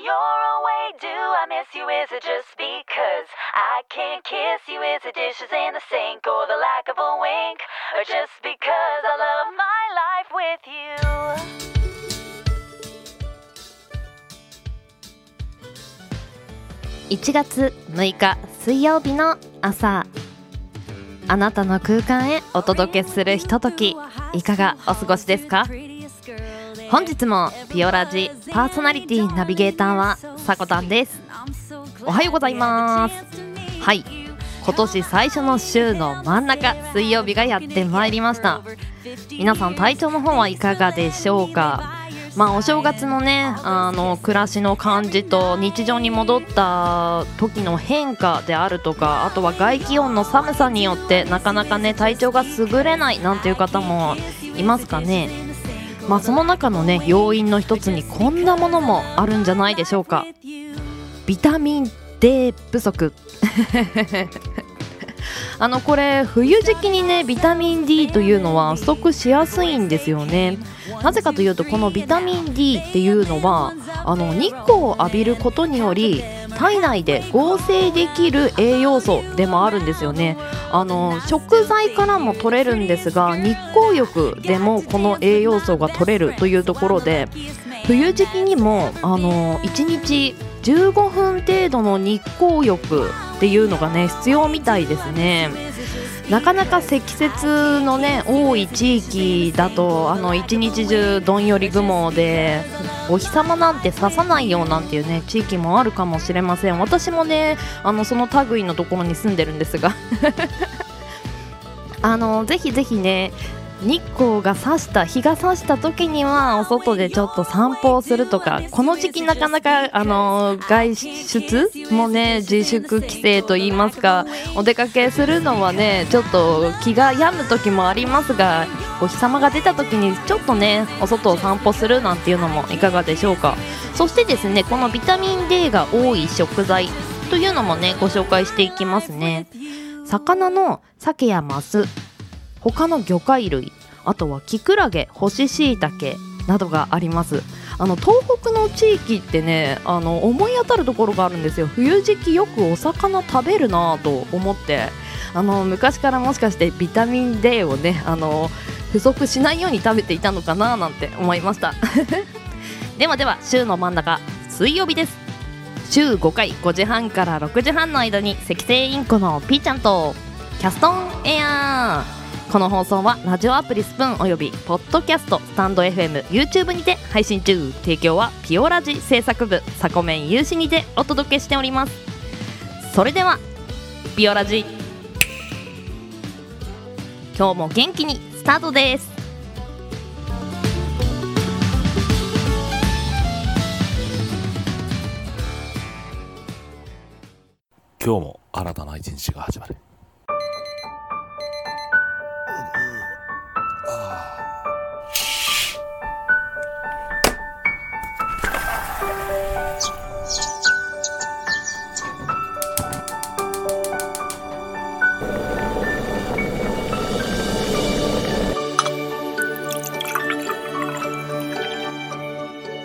you're away, do I miss you? Is it just because I can't kiss you? Is it dishes in the sink or the lack of a wink? Or just because I love my life with you? 1月6日水曜日の朝あなたの空間へお届けするひとときいかがお過ごしですか本日もピオラジパーソナリティナビゲーターはさこたんです。おはようございます。はい。今年最初の週の真ん中水曜日がやってまいりました。皆さん体調の方はいかがでしょうか？まあお正月のねあの暮らしの感じと日常に戻った時の変化であるとかあとは外気温の寒さによってなかなかね体調が優れないなんていう方もいますかね。まあその中のね要因の一つにこんなものもあるんじゃないでしょうか。ビタミン D 不足。あのこれ冬時期にねビタミン D というのは不足しやすいんですよね。なぜかというとこのビタミン D っていうのはあの日光を浴びることにより体内で合成できる栄養素でもあるんですよね。あの食材からも取れるんですが日光浴でもこの栄養素が取れるというところで冬時期にもあの1日15分程度の日光浴っていうのがね必要みたいですね。なかなか積雪のね多い地域だとあの一日中どんより雲でお日様なんて刺さないよなんていうね地域もあるかもしれません。私もねあのその類のところに住んでるんですが。あのぜひぜひね日光が差した日が差した時にはお外でちょっと散歩をするとかこの時期なかなかあの外出もね自粛規制といいますかお出かけするのはねちょっと気が病む時もありますがお日様が出た時にちょっとねお外を散歩するなんていうのもいかがでしょうかそしてですねこのビタミン D が多い食材というのもねご紹介していきますね。魚の鮭やマス他の魚介類あとはキクラゲ干し椎茸などがあります。あの東北の地域ってねあの思い当たるところがあるんですよ。冬時期よくお魚食べるなぁと思って。あの昔からもしかしてビタミン D をねあの不足しないように食べていたのかななんて思いました。ではでは週の真ん中水曜日です。週5回5時半から6時半の間に赤星インコのピーちゃんとキャストンエア。ーこの放送はラジオアプリスプーンおよびポッドキャストスタンド FM、YouTube にて配信中提供はピオラジ制作部サコメン有志にてお届けしております。それではピオラジ。今日も元気にスタートです今日も新たな一日が始まる。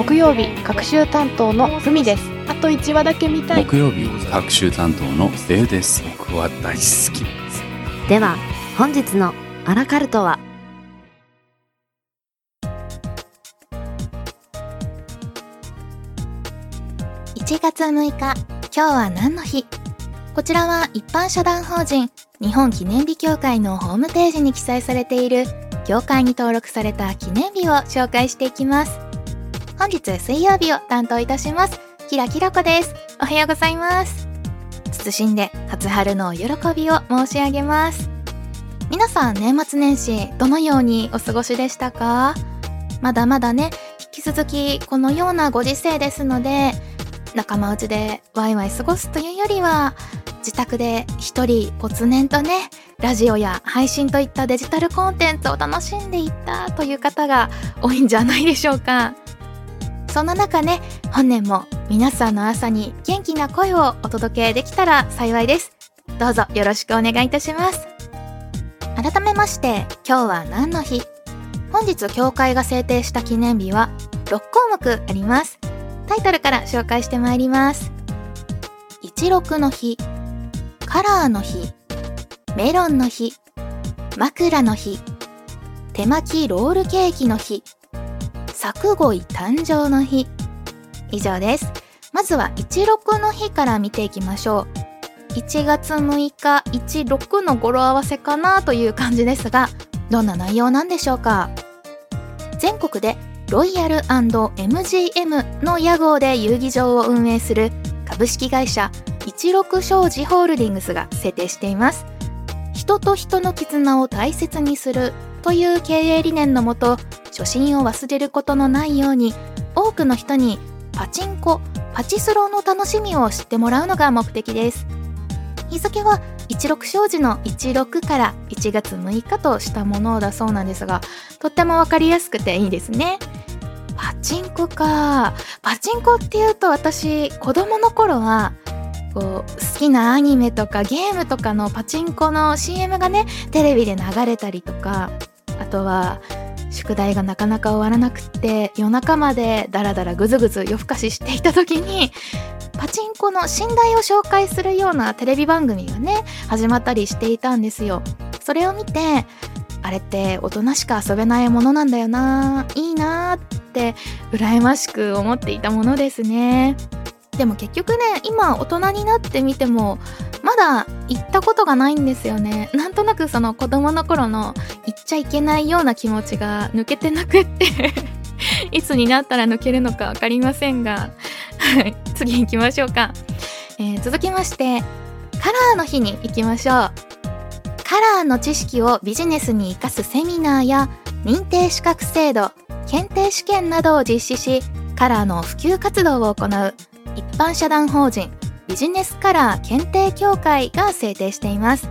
木曜日各週担当のふみです。あと1話だけ見たい。木曜日各週担当のレイです。僕は大好きです。では本日のアラカルトは？1月6日今日は何の日？こちらは一般社団法人日本記念日協会のホームページに記載されている協会に登録された記念日を紹介していきます本日水曜日を担当いたします。キラキラコです。おはようございます。謹んで初春の喜びを申し上げます。皆さん年末年始どのようにお過ごしでしたか？まだまだね引き続きこのようなご時世ですので仲間内でワイワイ過ごすというよりは自宅で一人没年とねラジオや配信といったデジタルコンテンツを楽しんでいったという方が多いんじゃないでしょうか。そんな中ね本年も皆さんの朝に元気な声をお届けできたら幸いです。どうぞよろしくお願いいたします。改めまして今日は何の日？本日教会が制定した記念日は6項目あります。タイトルから紹介してまいります。一六の日カラーの日メロンの日枕の日手巻きロールケーキの日。作語彙誕生の日。以上です。まずは16の日から見ていきましょう。1月6日16の語呂合わせかなという感じですがどんな内容なんでしょうか。全国でロイヤル &MGM の屋号で遊戯場を運営する株式会社16商事ホールディングスが制定しています。人と人の絆を大切にするという経営理念のもと初心を忘れることのないように多くの人にパチンコパチスロの楽しみを知ってもらうのが目的です。日付は16商事の16から1月6日としたものだそうなんですがとってもわかりやすくていいですね。パチンコか。パチンコっていうと私子供の頃はこう好きなアニメとかゲームとかのパチンコの CM がねテレビで流れたりとかあとは宿題がなかなか終わらなくって夜中までダラダラぐずぐず夜更かししていた時にパチンコの寝台を紹介するようなテレビ番組がね始まったりしていたんですよ。それを見てあれって大人しか遊べないものなんだよないいなって羨ましく思っていたものですね。でも結局ね今大人になってみてもまだ行ったことがないんですよね。なんとなくその子供の頃の行っちゃいけないような気持ちが抜けてなくって いつになったら抜けるのか分かりませんがはい次行きましょうか、えー、続きましてカラーの日に行きましょう。カラーの知識をビジネスに生かすセミナーや認定資格制度検定試験などを実施しカラーの普及活動を行う。一般社団法人ビジネスカラー検定協会が制定しています。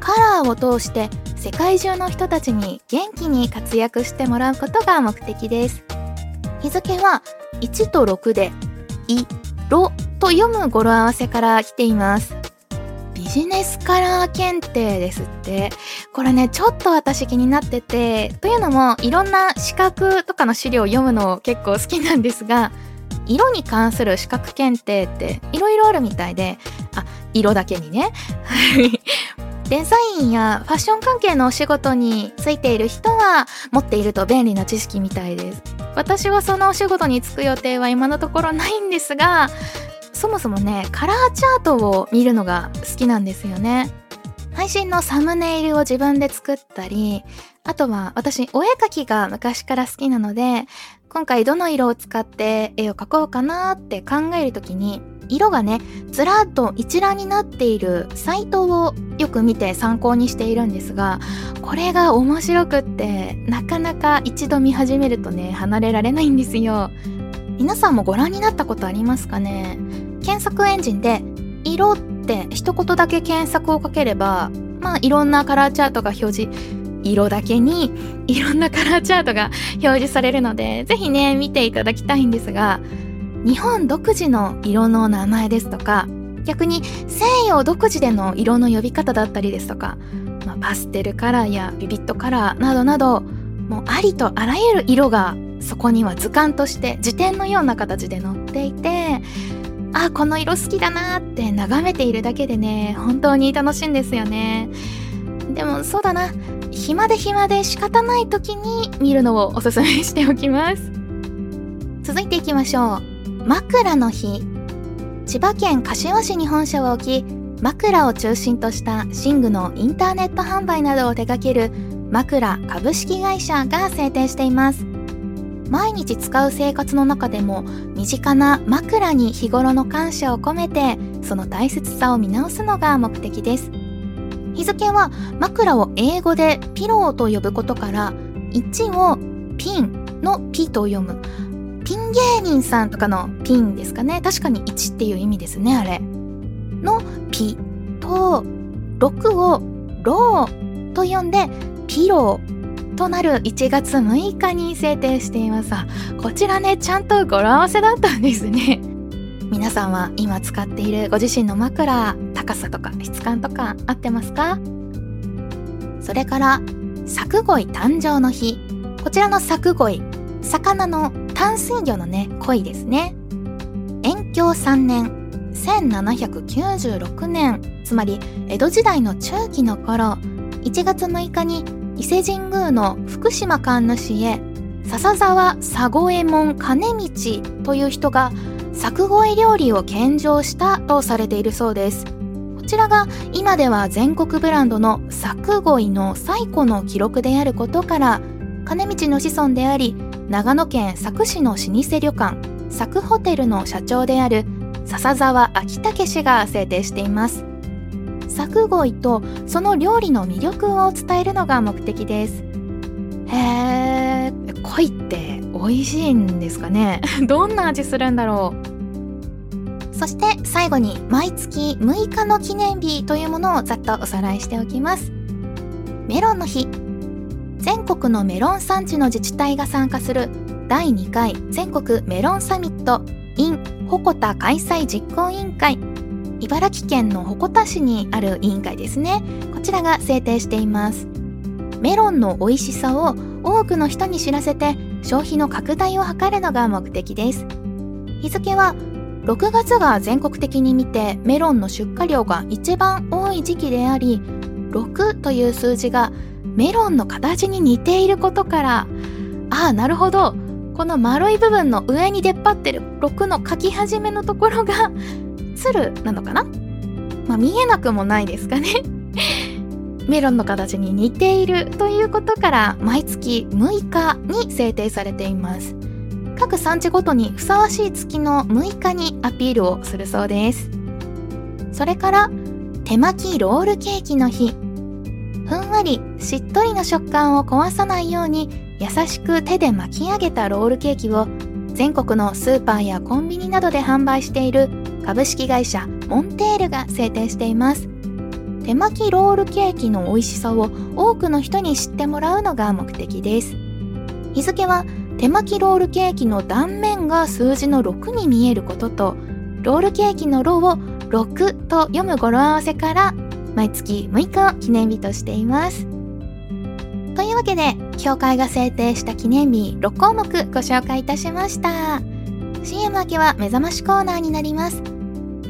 カラーを通して世界中の人たちに元気に活躍してもらうことが目的です。日付は1と6で「い」「ろ」と読む語呂合わせから来ています。ビジネスカラー検定ですって。これねちょっと私気になっててというのもいろんな資格とかの資料を読むの結構好きなんですが色に関する資格検定っていろいろあるみたいであ色だけにね。デザインやファッション関係のお仕事についている人は持っていると便利な知識みたいです。私はそのお仕事に就く予定は今のところないんですがそもそもねカラーチャートを見るのが好きなんですよね。配信のサムネイルを自分で作ったりあとは私お絵描きが昔から好きなので今回どの色を使って絵を描こうかなって考える時に色がねずらっと一覧になっているサイトをよく見て参考にしているんですがこれが面白くってなかなか一度見始めるとね離れられないんですよ。皆さんもご覧になったことありますかね？検索エンジンで色って一言だけ検索をかければまあいろんなカラーチャートが表示色だけにいろんなカラーチャートが表示されるので、ぜひね、見ていただきたいんですが、日本独自の色の名前ですとか、逆に西洋独自での色の呼び方だったりですとか、まあ、パステルカラーやビビットカラーなどなど、もうありとあらゆる色がそこには図鑑として辞典のような形で載っていて、あ、この色好きだなって眺めているだけでね、本当に楽しいんですよね。でもそうだな、暇で暇で仕方ない時に見るのをおすすめしておきます。続いていきましょう。枕の日。千葉県柏市に本社を置き枕を中心とした寝具のインターネット販売などを手掛ける枕株式会社が制定しています。毎日使う生活の中でも身近な枕に日頃の感謝を込めてその大切さを見直すのが目的です。日付は枕を英語でピローと呼ぶことから1をピンのピと読む。ピン芸人さんとかのピンですかね。確かに1っていう意味ですねあれ。のピと6をローと呼んでピローとなる1月6日に制定しています。こちらねちゃんと語呂合わせだったんですね。皆さんは今使っているご自身の枕高さとか質感とか合ってますか？それから作鯉誕生の日。こちらの作鯉魚の淡水魚のね鯉ですね。延享3年1796年。つまり江戸時代の中期の頃1月6日に伊勢神宮の福島神主へ笹沢佐五右衛門兼道という人が作鯉料理を献上したとされているそうです。こちらが今では全国ブランドの作鯉の最古の記録であることから金道の子孫であり長野県佐久市の老舗旅館佐久ホテルの社長である笹沢昭武氏が制定しています。作鯉とその料理の魅力を伝えるのが目的です。へえ鯉って美味しいんですかね？どんな味するんだろう？そして最後に毎月6日の記念日というものをざっとおさらいしておきます。メロンの日。全国のメロン産地の自治体が参加する第2回全国メロンサミット in 鉾田開催実行委員会。茨城県の鉾田市にある委員会ですね。こちらが制定しています。メロンの美味しさを多くの人に知らせて消費の拡大を図るのが目的です。日付は6月が全国的に見てメロンの出荷量が一番多い時期であり6という数字がメロンの形に似ていることからああなるほど。この丸い部分の上に出っ張ってる6の書き始めのところが鶴なのかな？まあ見えなくもないですかね。メロンの形に似ているということから毎月6日に制定されています。各産地ごとにふさわしい月の6日にアピールをするそうです。それから手巻きロールケーキの日。ふんわりしっとりの食感を壊さないように優しく手で巻き上げたロールケーキを全国のスーパーやコンビニなどで販売している株式会社モンテールが制定しています。手巻きロールケーキの美味しさを多くの人に知ってもらうのが目的です。日付は手巻きロールケーキの断面が数字の6に見えることとロールケーキのロを6と読む語呂合わせから毎月6日を記念日としています。というわけで協会が制定した記念日6項目ご紹介いたしました。CM 明けは目覚ましコーナーになります。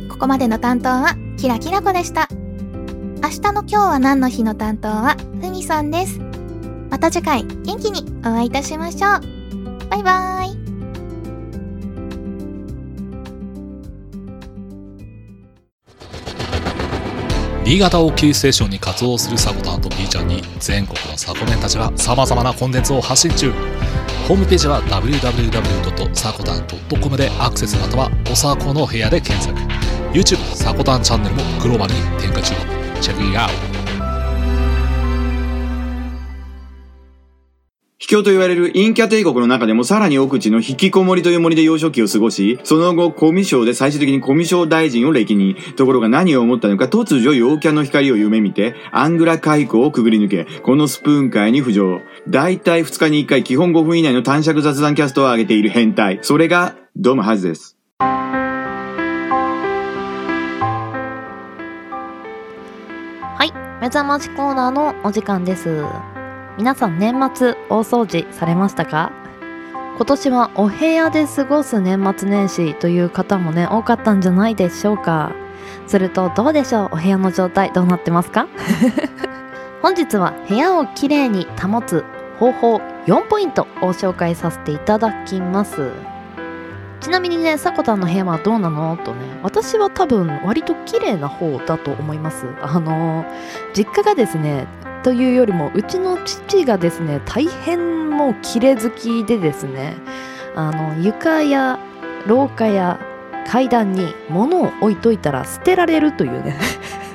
ここまでの担当はキラキラ子でした。明日の今日は何の日の担当はふみさんです。また次回元気にお会いいたしましょう。バイバーイ。新潟をキーステーションに活動するサコタンと B ちゃんに全国のサコメンたちが様々なコンテンツを発信中。ホームページは www.sakotan.com でアクセスまたはおさこの部屋で検索。YouTube サコタンチャンネルもグローバルに展開中。チェックイアウト秘境と言われるインキャ帝国の中でもさらに奥地の引きこもりという森で幼少期を過ごし、その後、コミショで最終的にコミショ大臣を歴任。ところが何を思ったのか突如陽キャの光を夢見て、アングラ海溝をくぐり抜け、このスプーン界に浮上。だいたい2日に1回基本5分以内の短尺雑談キャストを上げている変態。それが、ドムハズです。目覚ましコーナーのお時間です。皆さん年末大掃除されましたか？今年はお部屋で過ごす年末年始という方もね多かったんじゃないでしょうか。するとどうでしょう？お部屋の状態どうなってますか？本日は部屋をきれいに保つ方法4ポイントを紹介させていただきます。ちなみにね、さこたんの部屋はどうなの？とね、私は多分割と綺麗な方だと思います。あの実家がですね、というよりもうちの父がですね大変もう綺麗好きでですねあの床や廊下や階段に物を置いといたら捨てられるというね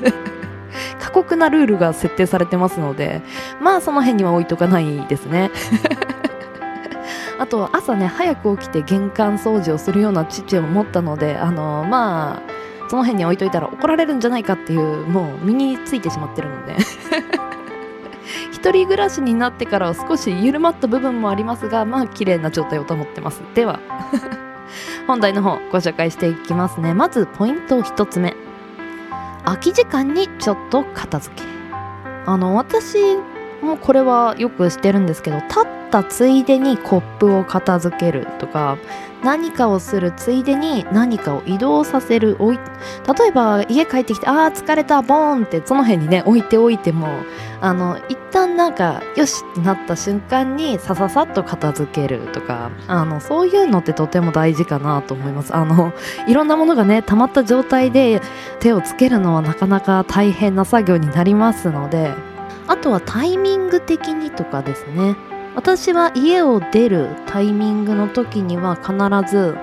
過酷なルールが設定されてますのでまあその辺には置いとかないですねあと朝ね早く起きて玄関掃除をするような父を持ったのであのまあその辺に置いといたら怒られるんじゃないかっていうもう身についてしまってるので。一人暮らしになってからは少し緩まった部分もありますがまあ綺麗な状態を保ってます。では 本題の方ご紹介していきますね。まずポイント1つ目。空き時間にちょっと片付け。あの私もこれはよくしてるんですけど立ったついでにコップを片付けるとか何かをするついでに何かを移動させる置い例えば家帰ってきてあー疲れたボーンってその辺にね置いておいてもあの一旦なんかよしってなった瞬間にさささっと片付けるとかあのそういうのってとても大事かなと思います。あのいろんなものがね溜まった状態で手をつけるのはなかなか大変な作業になりますのであとはタイミング的にとかですね。私は家を出るタイミングの時には必ず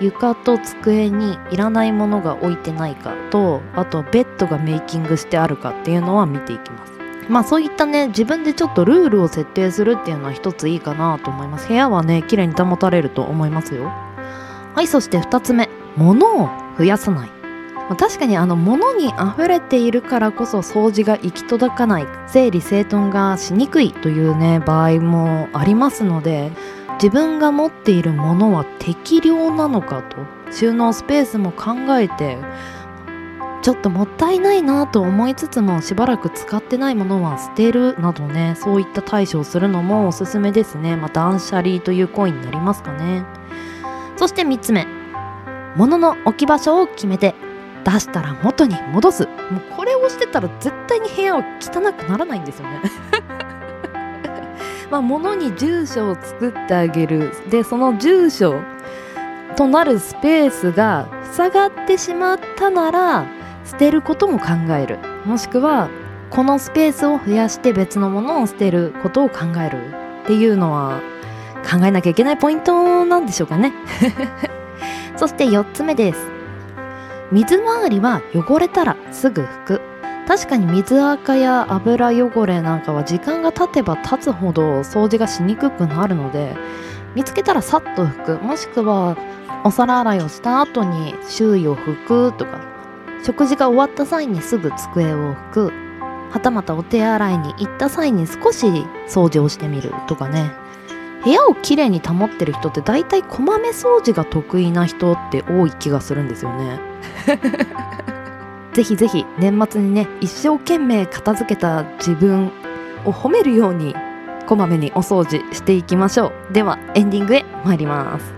床と机にいらないものが置いてないかとあとベッドがメイキングしてあるかっていうのは見ていきます。まあそういったね自分でちょっとルールを設定するっていうのは一ついいかなと思います。部屋はね綺麗に保たれると思いますよ。はいそして2つ目。物を増やさない。まあ確かにあの物に溢れているからこそ掃除が行き届かない整理整頓がしにくいというね場合もありますので自分が持っているものは適量なのかと収納スペースも考えてちょっともったいないなと思いつつもしばらく使ってないものは捨てるなどねそういった対処をするのもおすすめですね。まあ断捨離という行為になりますかね。そして3つ目。物の置き場所を決めて。出したら元に戻す。もうこれをしてたら絶対に部屋は汚くならないんですよね。まあ物に住所を作ってあげる。でその住所となるスペースが塞がってしまったなら捨てることも考える。もしくはこのスペースを増やして別のものを捨てることを考える。っていうのは考えなきゃいけないポイントなんでしょうかね。そして4つ目です。水回りは汚れたらすぐ拭く。確かに水垢や油汚れなんかは時間が経てば経つほど掃除がしにくくなるので見つけたらさっと拭く。もしくはお皿洗いをした後に周囲を拭くとか。食事が終わった際にすぐ机を拭く。はたまたお手洗いに行った際に少し掃除をしてみるとかね。部屋をきれいに保ってる人って大体こまめ掃除が得意な人って多い気がするんですよね。ぜひぜひ年末にね一生懸命片付けた自分を褒めるようにこまめにお掃除していきましょう。ではエンディングへ参ります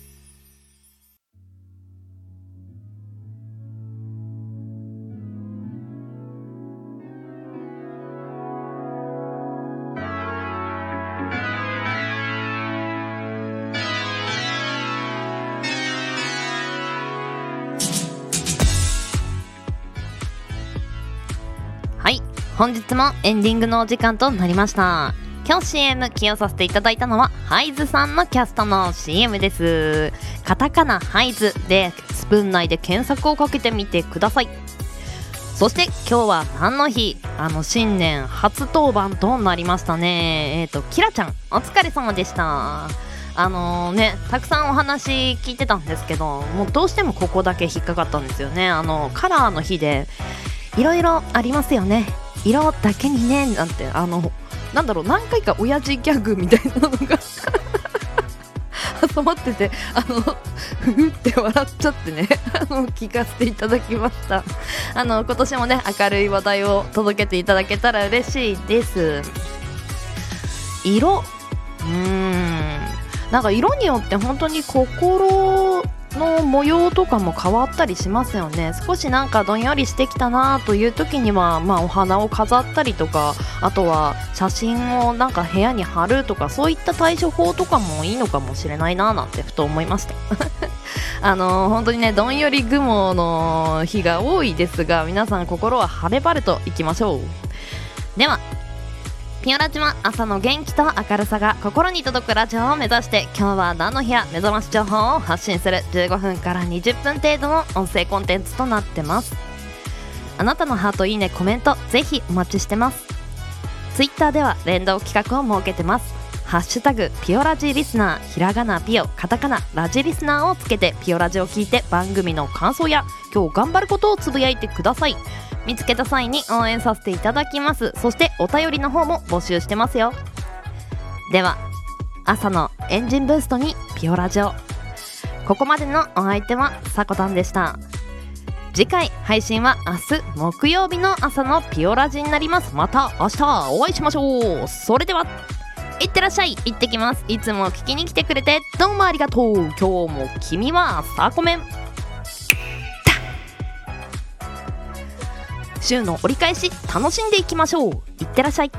本日もエンディングのお時間となりました。今日 CM 起用させていただいたのはハイズさんのキャストの CM です。カタカナハイズでスプーン内で検索をかけてみてください。そして今日は何の日あの新年初当番となりましたね。えっ、ー、とキラちゃんお疲れ様でした。あのねたくさんお話聞いてたんですけどもうどうしてもここだけ引っかかったんですよね。あのカラーの日でいろいろありますよね。色だけにねなんてあのなんだろう何回か親父ギャグみたいなのが 挟まっててあのふふって笑っちゃってね あの聞かせていただきました。あの今年もね明るい話題を届けていただけたら嬉しいです。色？うーん。なんか色によって本当に心の模様とかも変わったりしますよね。少しなんかどんよりしてきたなという時には、まあ、お花を飾ったりとかあとは写真をなんか部屋に貼るとかそういった対処法とかもいいのかもしれないななんてふと思いました。あの本当にねどんより雲の日が多いですが皆さん心は晴れ晴れといきましょう。ではピオラジは朝の元気と明るさが心に届くラジオを目指して今日は何の日や目覚まし情報を発信する15分から20分程度の音声コンテンツとなってます。あなたのハートいいねコメントぜひお待ちしてます。ツイッターでは連動企画を設けてます。ハッシュタグピオラジリスナーひらがなピオカタカナラジリスナーをつけてピオラジを聞いて番組の感想や今日頑張ることをつぶやいてください。見つけた際に応援させていただきます。そしてお便りの方も募集してますよ。では朝のエンジンブーストにピオラジオ。ここまでのお相手はさこたんでした。次回配信は明日木曜日の朝のピオラジになります。また明日お会いしましょう。それではいってらっしゃい。行ってきます。いつも聞きに来てくれてどうもありがとう。今日も君はサコメン。週の折り返し楽しんでいきましょう。いってらっしゃい。